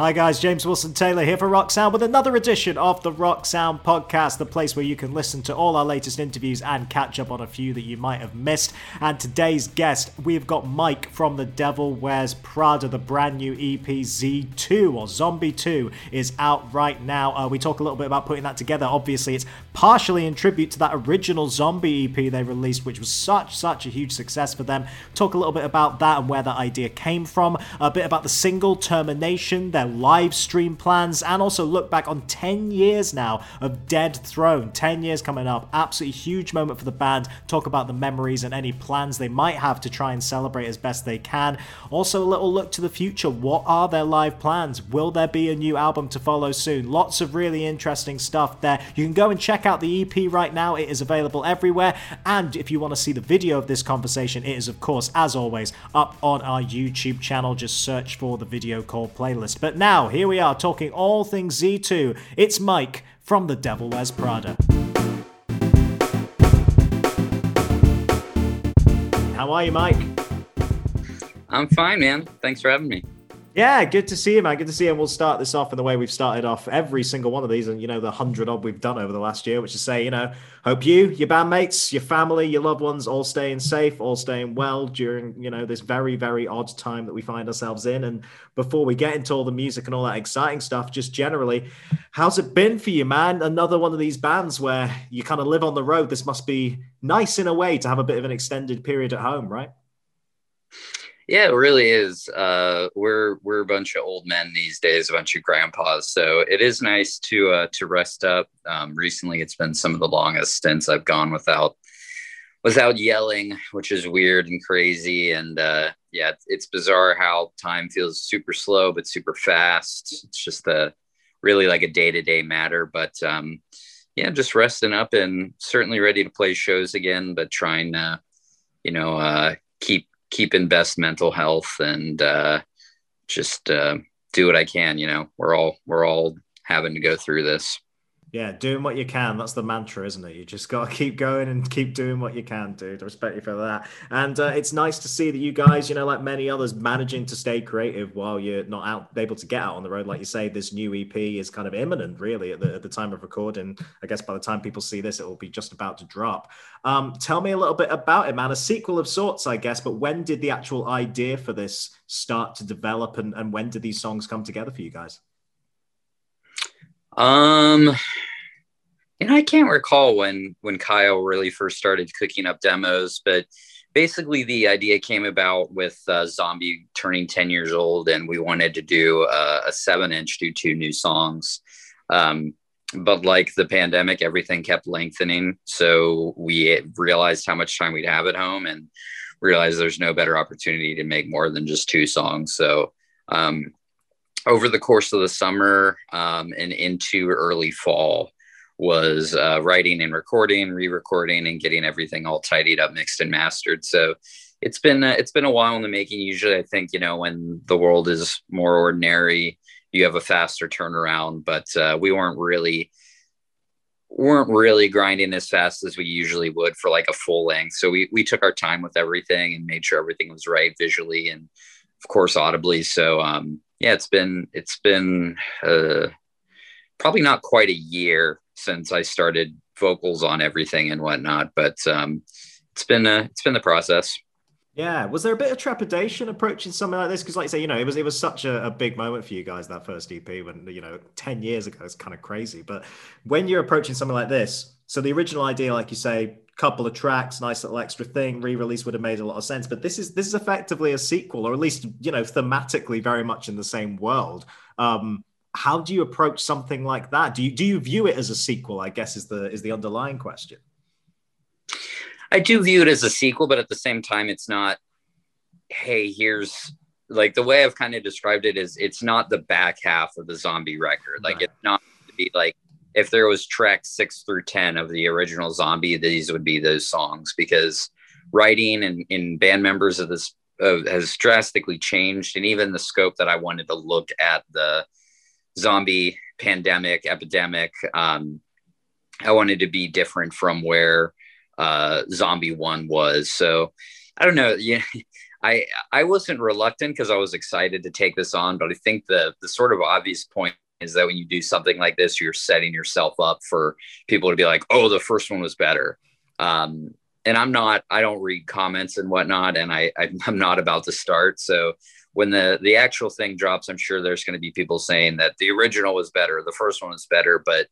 Hi, guys. James Wilson Taylor here for Rock Sound with another edition of the Rock Sound podcast, the place where you can listen to all our latest interviews and catch up on a few that you might have missed. And today's guest, we've got Mike from The Devil Wears Prada, the brand new EP Z2 or Zombie 2 is out right now. Uh, we talk a little bit about putting that together. Obviously, it's partially in tribute to that original Zombie EP they released, which was such, such a huge success for them. Talk a little bit about that and where that idea came from, a bit about the single Termination, their live stream plans, and also look back on 10 years now of Dead Throne. 10 years coming up. Absolutely huge moment for the band. Talk about the memories and any plans they might have to try and celebrate as best they can. Also, a little look to the future. What are their live plans? Will there be a new album to follow soon? Lots of really interesting stuff there. You can go and check out the EP right now. It is available everywhere. And if you want to see the video of this conversation, it is, of course, as always, up on our YouTube channel. Just search for the video call playlist. But now, here we are talking all things Z2. It's Mike from The Devil Wears Prada. How are you, Mike? I'm fine, man. Thanks for having me. Yeah, good to see you, man. Good to see you. And we'll start this off in the way we've started off every single one of these, and you know the hundred odd we've done over the last year, which is say, you know, hope you, your bandmates, your family, your loved ones, all staying safe, all staying well during you know this very very odd time that we find ourselves in. And before we get into all the music and all that exciting stuff, just generally, how's it been for you, man? Another one of these bands where you kind of live on the road. This must be nice in a way to have a bit of an extended period at home, right? Yeah, it really is. Uh, we're we're a bunch of old men these days, a bunch of grandpas. So it is nice to uh, to rest up. Um, recently, it's been some of the longest stints I've gone without without yelling, which is weird and crazy. And uh, yeah, it's bizarre how time feels super slow but super fast. It's just a really like a day to day matter. But um, yeah, just resting up and certainly ready to play shows again, but trying to you know uh, keep keep in best mental health and uh, just uh, do what I can. You know, we're all we're all having to go through this. Yeah, doing what you can. That's the mantra, isn't it? You just got to keep going and keep doing what you can, dude. I respect you for that. And uh, it's nice to see that you guys, you know, like many others, managing to stay creative while you're not out able to get out on the road. Like you say, this new EP is kind of imminent, really, at the, at the time of recording. I guess by the time people see this, it will be just about to drop. Um, tell me a little bit about it, man. A sequel of sorts, I guess. But when did the actual idea for this start to develop, and, and when did these songs come together for you guys? Um, and I can't recall when when Kyle really first started cooking up demos, but basically the idea came about with uh, Zombie turning 10 years old, and we wanted to do uh, a seven inch, do two new songs. Um, but like the pandemic, everything kept lengthening. So we realized how much time we'd have at home and realized there's no better opportunity to make more than just two songs. So um, over the course of the summer um, and into early fall was uh, writing and recording, re-recording, and getting everything all tidied up, mixed and mastered. So it's been uh, it's been a while in the making. Usually, I think you know when the world is more ordinary, you have a faster turnaround. But uh, we weren't really weren't really grinding as fast as we usually would for like a full length. So we we took our time with everything and made sure everything was right visually and of course audibly. So um, yeah, it's been it's been uh, probably not quite a year since I started vocals on everything and whatnot, but um, it's been a, it's been the process. Yeah, was there a bit of trepidation approaching something like this? Because, like I say, you know, it was it was such a, a, big moment for you guys that first EP when you know ten years ago. It's kind of crazy, but when you're approaching something like this, so the original idea, like you say, couple of tracks, nice little extra thing, re-release would have made a lot of sense. But this is this is effectively a sequel, or at least you know thematically very much in the same world. Um, how do you approach something like that? Do you do you view it as a sequel? I guess is the is the underlying question. I do view it as a sequel, but at the same time, it's not. Hey, here's like the way I've kind of described it is it's not the back half of the zombie record. Like right. it's not to be like if there was track six through 10 of the original zombie, these would be those songs because writing and in band members of this uh, has drastically changed. And even the scope that I wanted to look at the zombie pandemic, epidemic, um, I wanted to be different from where uh, zombie one was. So I don't know. Yeah. I I wasn't reluctant because I was excited to take this on, but I think the the sort of obvious point is that when you do something like this, you're setting yourself up for people to be like, "Oh, the first one was better." Um, and I'm not. I don't read comments and whatnot, and I I'm not about to start. So when the the actual thing drops, I'm sure there's going to be people saying that the original was better, the first one was better, but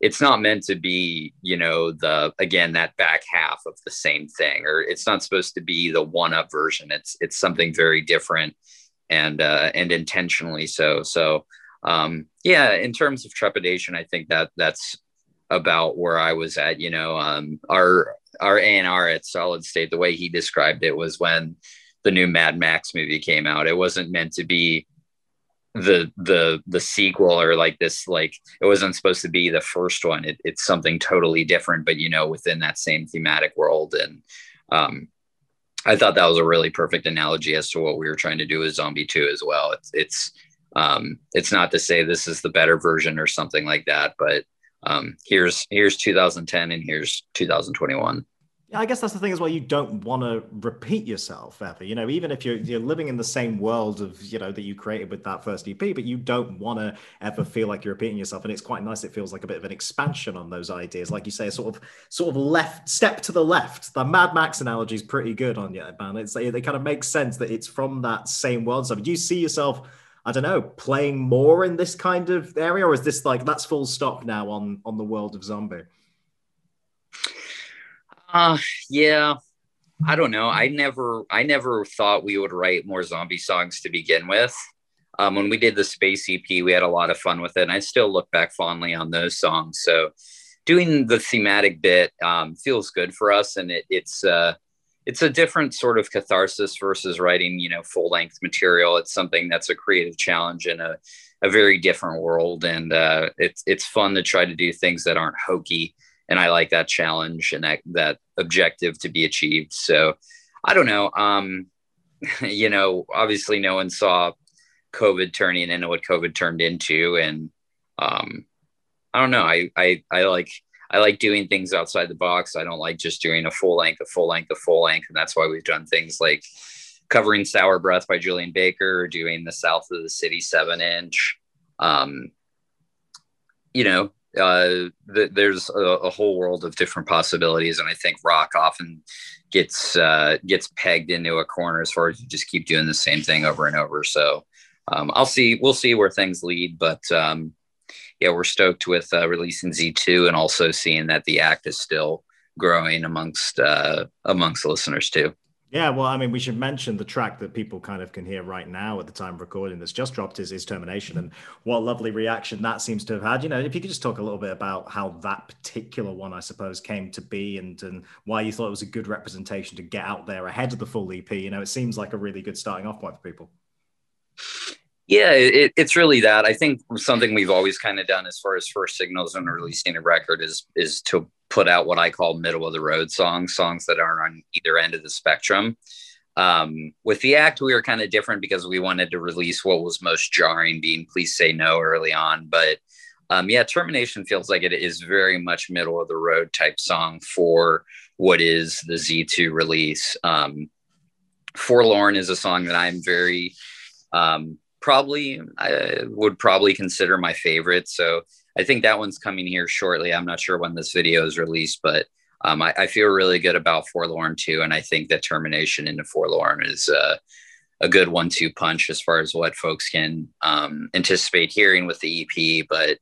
it's not meant to be, you know, the again that back half of the same thing, or it's not supposed to be the one up version. It's it's something very different and uh, and intentionally so. So um, yeah, in terms of trepidation, I think that that's about where I was at. You know, um, our our A and R at Solid State, the way he described it was when the new Mad Max movie came out. It wasn't meant to be the the the sequel or like this like it wasn't supposed to be the first one it, it's something totally different but you know within that same thematic world and um i thought that was a really perfect analogy as to what we were trying to do with zombie 2 as well it's it's um, it's not to say this is the better version or something like that, but um, here's here's 2010 and here's 2021. Yeah, I guess that's the thing as well. You don't want to repeat yourself ever. You know, even if you're you're living in the same world of you know that you created with that first EP, but you don't want to ever feel like you're repeating yourself. And it's quite nice. It feels like a bit of an expansion on those ideas, like you say, a sort of sort of left step to the left. The Mad Max analogy is pretty good on you, man. It's it, it kind of makes sense that it's from that same world. So you see yourself? I don't know, playing more in this kind of area, or is this like that's full stop now on on the world of zombie? Uh yeah. I don't know. I never I never thought we would write more zombie songs to begin with. Um, when we did the space EP, we had a lot of fun with it. And I still look back fondly on those songs. So doing the thematic bit um, feels good for us. And it, it's, uh, it's a different sort of catharsis versus writing you know full length material. It's something that's a creative challenge in a, a very different world and uh, it's it's fun to try to do things that aren't hokey and i like that challenge and that that objective to be achieved. So i don't know um you know obviously no one saw covid turning into what covid turned into and um i don't know i i, I like I like doing things outside the box. I don't like just doing a full length, a full length, a full length. And that's why we've done things like covering Sour Breath by Julien Baker, doing the South of the City seven inch. Um, you know, uh, th- there's a, a, whole world of different possibilities. And I think rock often gets, uh, gets pegged into a corner as far as you just keep doing the same thing over and over. So, um, I'll see, we'll see where things lead, but, um, yeah, we're stoked with uh, releasing Z2 and also seeing that the act is still growing amongst uh, amongst listeners too. Yeah, well, I mean, we should mention the track that people kind of can hear right now at the time of recording that's just dropped is, is Termination. And what lovely reaction that seems to have had. You know, if you could just talk a little bit about how that particular one, I suppose, came to be and, and why you thought it was a good representation to get out there ahead of the full EP. You know, it seems like a really good starting off point for people. Yeah, it, it's really that. I think something we've always kind of done as far as first signals when releasing a record is is to put out what I call middle of the road songs, songs that aren't on either end of the spectrum. Um, with the act, we were kind of different because we wanted to release what was most jarring, being "Please Say No" early on. But um, yeah, "Termination" feels like it is very much middle of the road type song for what is the Z2 release. Um, "Forlorn" is a song that I'm very um, probably I would probably consider my favorite. So I think that one's coming here shortly. I'm not sure when this video is released, but um, I, I, feel really good about Forlorn too, and I think that Termination into Forlorn is uh, a good one-two punch as far as what folks can um, anticipate hearing with the EP. But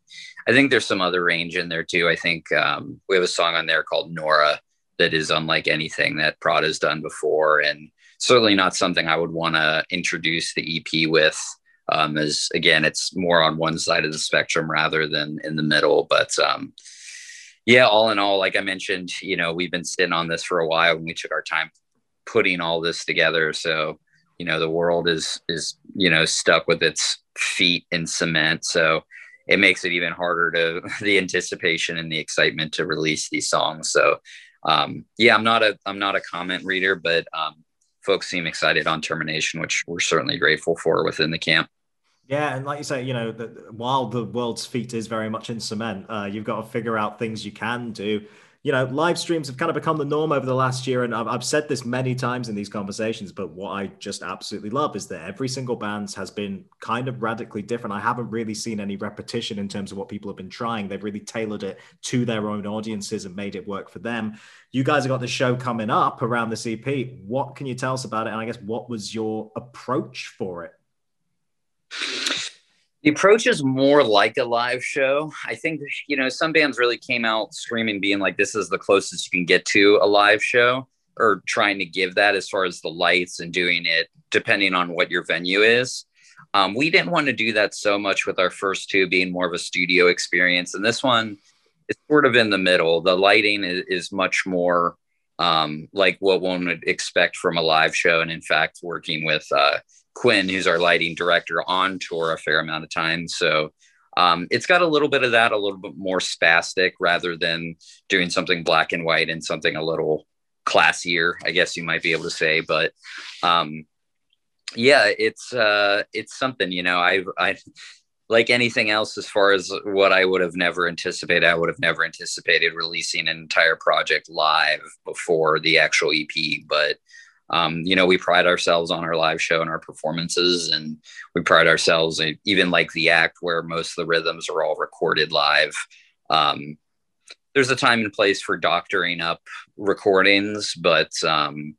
I think there's some other range in there too. I think um, we have a song on there called Nora that is unlike anything that Prod has done before, and certainly not something I would want to introduce the EP with um, is again it's more on one side of the spectrum rather than in the middle but um, yeah all in all like i mentioned you know we've been sitting on this for a while and we took our time putting all this together. So you know the world is is you know stuck with its feet in cement. So it makes it even harder to the anticipation and the excitement to release these songs. So um, yeah i'm not a i'm not a comment reader but um, folks seem excited on termination which we're certainly grateful for within the camp yeah, and like you say, you know, while the world's feet is very much in cement, uh, you've got to figure out things you can do you know, live streams have kind of become the norm over the last year. And I've, I've, said this many times in these conversations, but what I just absolutely love is that every single band has been kind of radically different. I haven't really seen any repetition in terms of what people have been trying. They've really tailored it to their own audiences and made it work for them. You guys have got the show coming up around the EP. What can you tell us about it? And I guess what was your approach for it? The approach is more like a live show. I think, you know, some bands really came out screaming, being like, this is the closest you can get to a live show, or trying to give that as far as the lights and doing it depending on what your venue is. Um, we didn't want to do that so much with our first two being more of a studio experience. And this one is sort of in the middle. The lighting is, is much more um, like what one would expect from a live show. And in fact, working with uh, Quinn, who's our lighting director, on tour a fair amount of time. So um, it's got a little bit of that, a little bit more spastic rather than doing something black and white and something a little classier, I guess you might be able to say. But um, yeah, it's uh, it's something, you know, I I like anything else as far as what I would have never anticipated. I would have never anticipated releasing an entire project live before the actual EP, but um, you know, we pride ourselves on our live show and our performances, and we pride ourselves even like the act where most of the rhythms are all recorded live. Um, there's a time and place for doctoring up recordings, but um,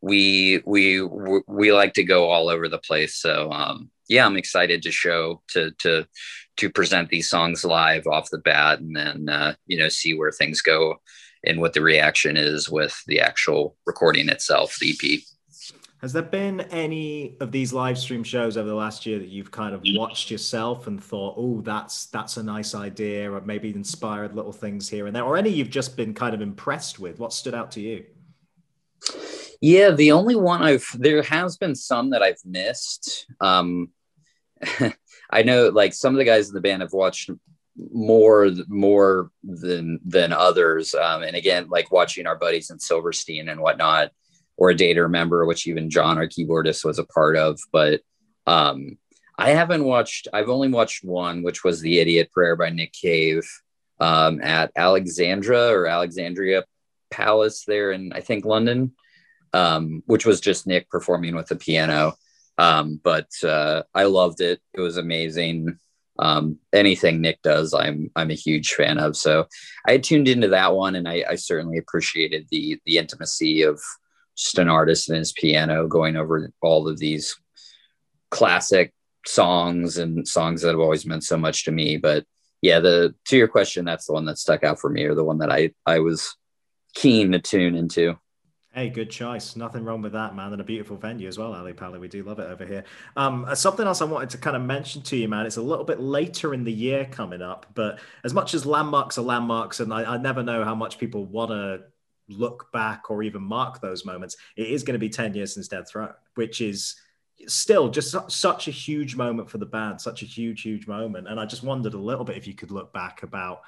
we we we like to go all over the place. So um, yeah, I'm excited to show to to to present these songs live off the bat, and then uh, you know see where things go and what the reaction is with the actual recording itself, the EP. Has there been any of these live stream shows over the last year that you've kind of watched yourself and thought, "Oh, that's that's a nice idea," or maybe inspired little things here and there, or any you've just been kind of impressed with? What stood out to you? Yeah, the only one I've there has been some that I've missed. Um, I know, like some of the guys in the band have watched more more than than others. Um, and again like watching our buddies in silverstein and whatnot or a day to remember which even john our keyboardist was a part of. But um, i haven't watched i've only watched one which was the idiot prayer by nick cave um, at alexandra or alexandria palace there in i think london um, which was just nick performing with the piano um, but uh, i loved it it was amazing um, anything Nick does, I'm I'm a huge fan of. So I tuned into that one, and I, I, certainly appreciated the the intimacy of just an artist and his piano going over all of these classic songs and songs that have always meant so much to me. But yeah, the to your question, that's the one that stuck out for me, or the one that I I was keen to tune into. Hey, good choice. Nothing wrong with that, man. And a beautiful venue as well, Ali Pali. We do love it over here. Um, uh, something else I wanted to kind of mention to you, man. It's a little bit later in the year coming up, but as much as landmarks are landmarks, and I, I never know how much people want to look back or even mark those moments, it is going to be 10 years since Dead Throne, which is still just such a huge moment for the band, such a huge, huge moment. And I just wondered a little bit if you could look back about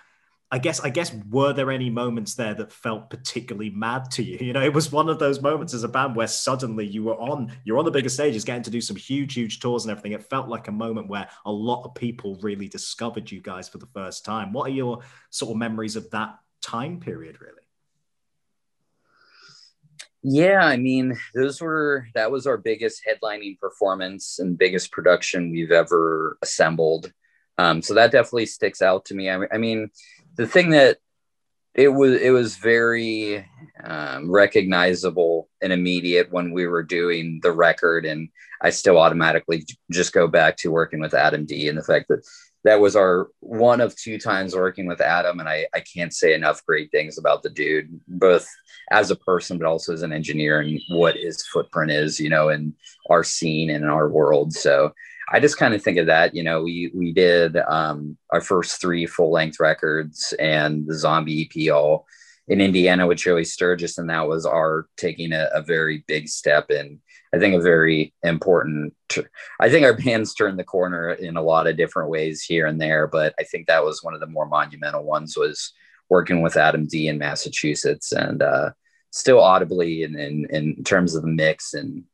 I guess I guess were there any moments there that felt particularly mad to you? You know, it was one of those moments as a band where suddenly you were on you're on the bigger stages, getting to do some huge, huge tours and everything. It felt like a moment where a lot of people really discovered you guys for the first time. What are your sort of memories of that time period, really? Yeah, I mean, those were that was our biggest headlining performance and biggest production we've ever assembled. Um, so that definitely sticks out to me. I, I mean, the thing that it was it was very um, recognizable and immediate when we were doing the record. And i still automatically just go back to working with adam d and the fact that that was our one of two times working with adam and i, I can't say enough great things about the dude both as a person but also as an engineer and what his footprint is you know in our scene and in our world so I just kind of think of that. You know, we we did um, our first three full length records and the Zombie EP all in Indiana with Joey Sturgis, and that was our taking a, a very big step in. I think a very important. I think our bands turned the corner in a lot of different ways here and there, but I think that was one of the more monumental ones. Was working with Adam D in Massachusetts and uh, still audibly in, in in terms of the mix and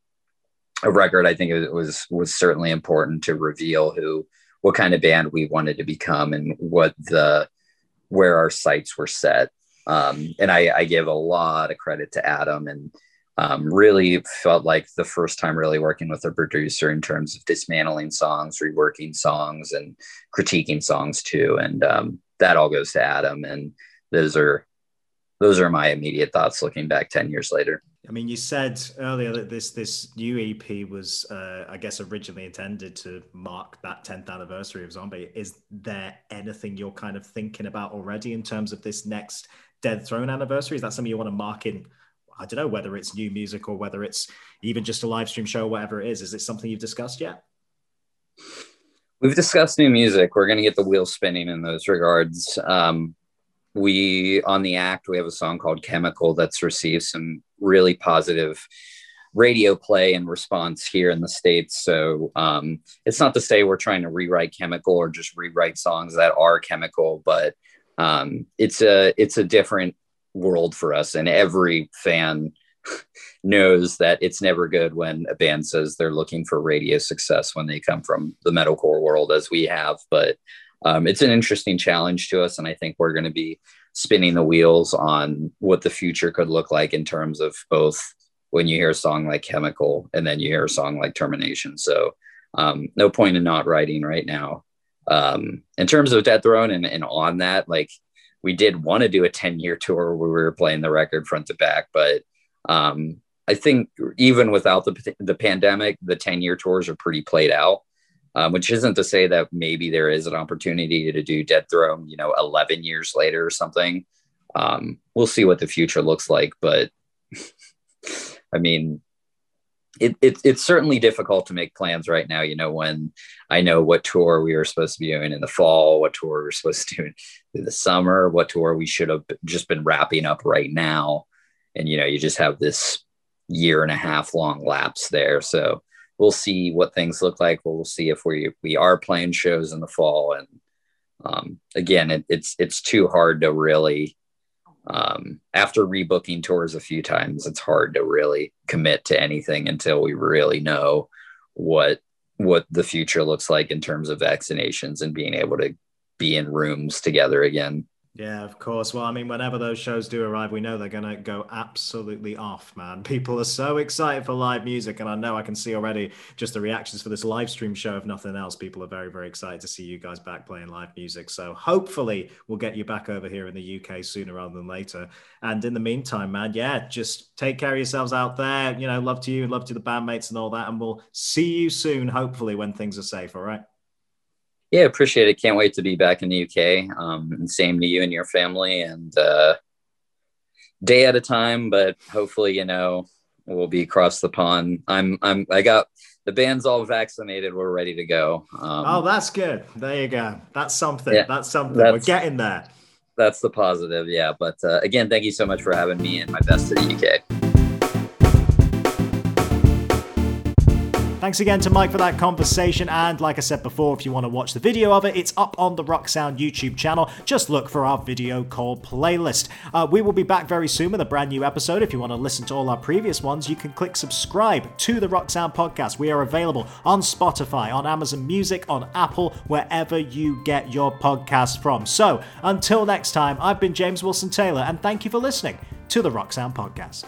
a record, I think it was was certainly important to reveal who what kind of band we wanted to become and what the where our sights were set. Um, and I, I give a lot of credit to Adam and um, really felt like the first time really working with a producer in terms of dismantling songs, reworking songs, and critiquing songs too. And um, that all goes to Adam. And those are those are my immediate thoughts looking back 10 years later. I mean, you said earlier that this this new EP was, uh, I guess, originally intended to mark that 10th anniversary of Zombie. Is there anything you're kind of thinking about already in terms of this next Dead Throne anniversary? Is that something you want to mark in? I don't know whether it's new music or whether it's even just a live stream show, or whatever it is. Is it something you've discussed yet? We've discussed new music. We're going to get the wheel spinning in those regards. Um, we on the act we have a song called chemical that's received some really positive radio play and response here in the states so um, it's not to say we're trying to rewrite chemical or just rewrite songs that are chemical but um, it's a it's a different world for us and every fan knows that it's never good when a band says they're looking for radio success when they come from the metalcore world as we have but um, it's an interesting challenge to us. And I think we're going to be spinning the wheels on what the future could look like in terms of both when you hear a song like Chemical and then you hear a song like Termination. So, um, no point in not writing right now. Um, in terms of Dead Throne and, and on that, like we did want to do a 10 year tour where we were playing the record front to back, but um, I think even without the, the pandemic, the 10 year tours are pretty played out um, which isn't to say that maybe there is an opportunity to do Dead Throne, you know, 11 years later or something. Um, we'll see what the future looks like, but I mean, it, it, it's certainly difficult to make plans right now. You know, when I know what tour we were supposed to be doing in the fall, what tour we are supposed to do in the summer, what tour we should have just been wrapping up right now. And, you know, you just have this year and a half long lapse there. So we'll see what things look like. We'll see if we we are playing shows in the fall. And um, again, it, it's it's too hard to really um, after rebooking tours a few times. It's hard to really commit to anything until we really know what what the future looks like in terms of vaccinations and being able to be in rooms together again. Yeah, of course. Well, I mean, whenever those shows do arrive, we know they're going to go absolutely off, man. People are so excited for live music. And I know I can see already just the reactions for this live stream show, if nothing else. People are very, very excited to see you guys back playing live music. So hopefully we'll get you back over here in the UK sooner rather than later. And in the meantime, man, yeah, just take care of yourselves out there. You know, love to you, and love to the bandmates and all that. And we'll see you soon, hopefully, when things are safe. All right. Yeah, appreciate it. Can't wait to be back in the UK. Um, and same to you and your family. And uh, day at a time, but hopefully, you know, we'll be across the pond. I'm, I'm, I got the band's all vaccinated. We're ready to go. Um, oh, that's good. There you go. That's something. Yeah, that's something. That's, We're getting there. That's the positive. Yeah. But uh, again, thank you so much for having me and my best to the UK. Thanks again to Mike for that conversation. And like I said before, if you want to watch the video of it, it's up on the Rock Sound YouTube channel. Just look for our video call playlist. Uh, we will be back very soon with a brand new episode. If you want to listen to all our previous ones, you can click subscribe to the Rock Sound podcast. We are available on Spotify, on Amazon Music, on Apple, wherever you get your podcast from. So until next time, I've been James Wilson Taylor, and thank you for listening to the Rock Sound podcast.